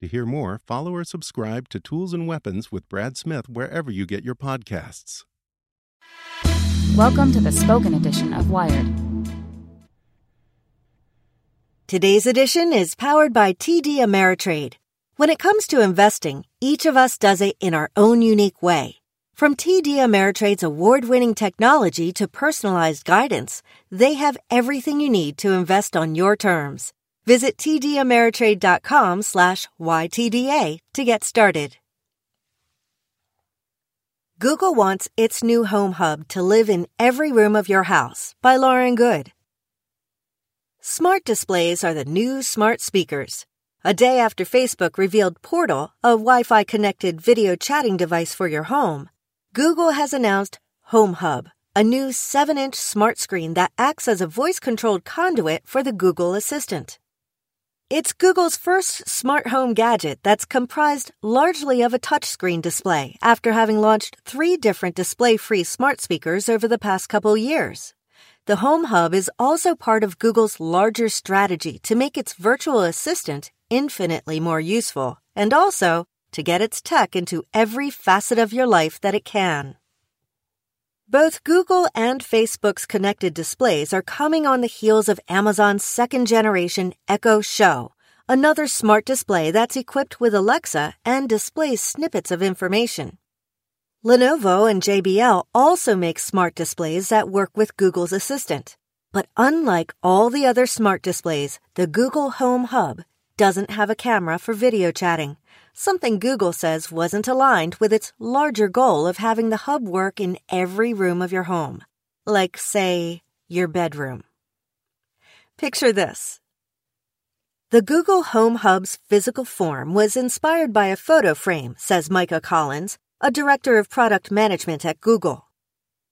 To hear more, follow or subscribe to Tools and Weapons with Brad Smith wherever you get your podcasts. Welcome to the spoken edition of Wired. Today's edition is powered by TD Ameritrade. When it comes to investing, each of us does it in our own unique way. From TD Ameritrade's award-winning technology to personalized guidance, they have everything you need to invest on your terms. Visit tdameritrade.com slash YTDA to get started. Google wants its new home hub to live in every room of your house by Lauren Goode. Smart displays are the new smart speakers. A day after Facebook revealed Portal, a Wi Fi connected video chatting device for your home, Google has announced Home Hub, a new 7 inch smart screen that acts as a voice controlled conduit for the Google Assistant. It's Google's first smart home gadget that's comprised largely of a touchscreen display after having launched three different display free smart speakers over the past couple years. The Home Hub is also part of Google's larger strategy to make its virtual assistant infinitely more useful and also to get its tech into every facet of your life that it can. Both Google and Facebook's connected displays are coming on the heels of Amazon's second generation Echo Show, another smart display that's equipped with Alexa and displays snippets of information. Lenovo and JBL also make smart displays that work with Google's Assistant. But unlike all the other smart displays, the Google Home Hub doesn't have a camera for video chatting something Google says wasn't aligned with its larger goal of having the hub work in every room of your home, like, say, your bedroom. Picture this. The Google Home Hub's physical form was inspired by a photo frame, says Micah Collins, a director of product management at Google.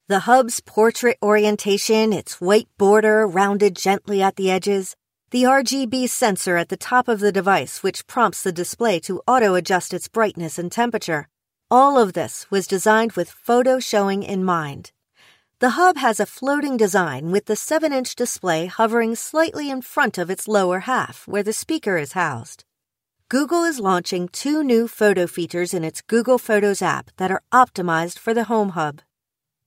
The hub's portrait orientation, its white border rounded gently at the edges, the RGB sensor at the top of the device, which prompts the display to auto adjust its brightness and temperature. All of this was designed with photo showing in mind. The hub has a floating design with the 7 inch display hovering slightly in front of its lower half, where the speaker is housed. Google is launching two new photo features in its Google Photos app that are optimized for the Home Hub.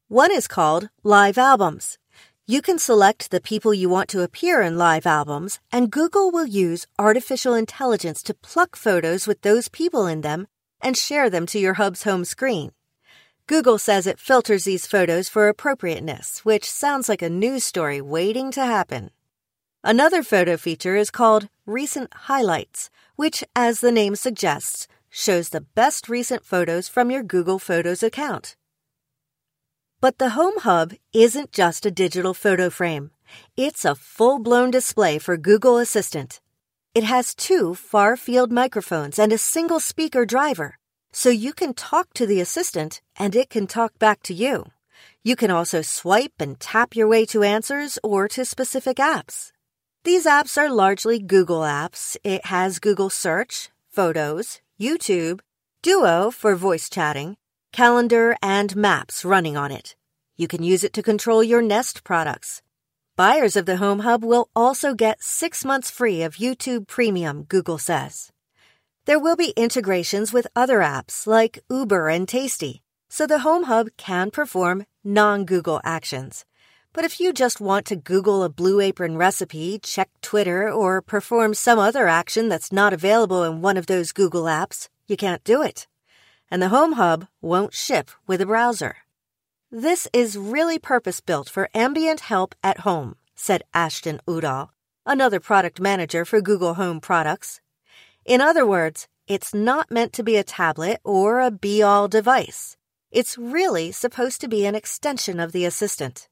One is called Live Albums. You can select the people you want to appear in live albums, and Google will use artificial intelligence to pluck photos with those people in them and share them to your hub's home screen. Google says it filters these photos for appropriateness, which sounds like a news story waiting to happen. Another photo feature is called Recent Highlights, which, as the name suggests, shows the best recent photos from your Google Photos account. But the Home Hub isn't just a digital photo frame. It's a full-blown display for Google Assistant. It has two far-field microphones and a single speaker driver, so you can talk to the assistant and it can talk back to you. You can also swipe and tap your way to answers or to specific apps. These apps are largely Google apps. It has Google Search, Photos, YouTube, Duo for voice chatting, calendar, and maps running on it. You can use it to control your Nest products. Buyers of the Home Hub will also get six months free of YouTube Premium, Google says. There will be integrations with other apps like Uber and Tasty, so the Home Hub can perform non Google actions. But if you just want to Google a Blue Apron recipe, check Twitter, or perform some other action that's not available in one of those Google apps, you can't do it. And the Home Hub won't ship with a browser. This is really purpose built for ambient help at home, said Ashton Udall, another product manager for Google Home products. In other words, it's not meant to be a tablet or a be all device. It's really supposed to be an extension of the Assistant.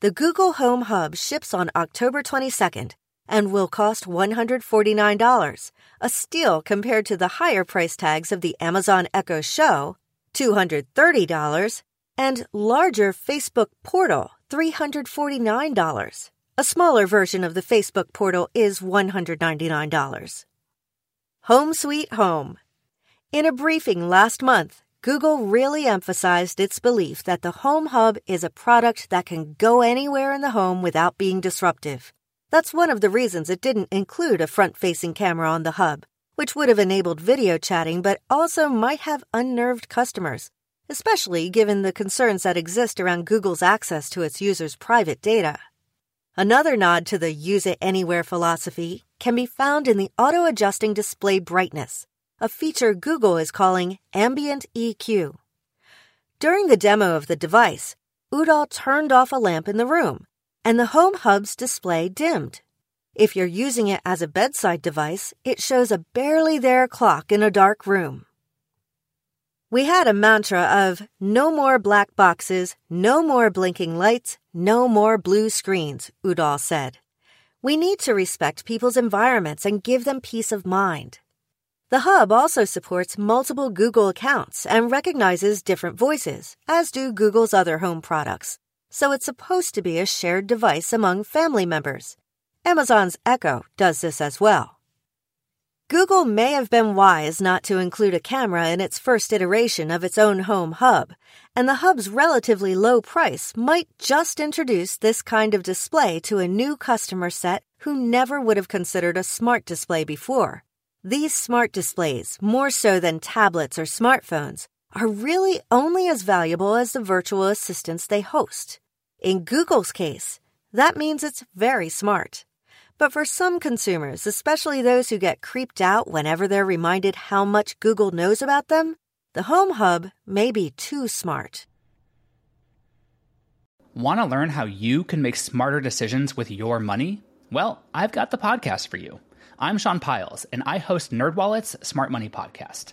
The Google Home Hub ships on October 22nd and will cost $149, a steal compared to the higher price tags of the Amazon Echo Show, $230, and larger Facebook Portal, $349. A smaller version of the Facebook Portal is $199. Home Sweet Home. In a briefing last month, Google really emphasized its belief that the Home Hub is a product that can go anywhere in the home without being disruptive. That's one of the reasons it didn't include a front facing camera on the hub, which would have enabled video chatting but also might have unnerved customers, especially given the concerns that exist around Google's access to its users' private data. Another nod to the use it anywhere philosophy can be found in the auto adjusting display brightness a feature Google is calling Ambient EQ. During the demo of the device, Udall turned off a lamp in the room, and the Home Hub's display dimmed. If you're using it as a bedside device, it shows a barely there clock in a dark room. We had a mantra of no more black boxes, no more blinking lights, no more blue screens, Udall said. We need to respect people's environments and give them peace of mind. The Hub also supports multiple Google accounts and recognizes different voices, as do Google's other home products, so it's supposed to be a shared device among family members. Amazon's Echo does this as well. Google may have been wise not to include a camera in its first iteration of its own home hub, and the hub's relatively low price might just introduce this kind of display to a new customer set who never would have considered a smart display before. These smart displays, more so than tablets or smartphones, are really only as valuable as the virtual assistants they host. In Google's case, that means it's very smart. But for some consumers, especially those who get creeped out whenever they're reminded how much Google knows about them, the Home Hub may be too smart. Want to learn how you can make smarter decisions with your money? Well, I've got the podcast for you. I'm Sean Pyles, and I host NerdWallet's Smart Money Podcast.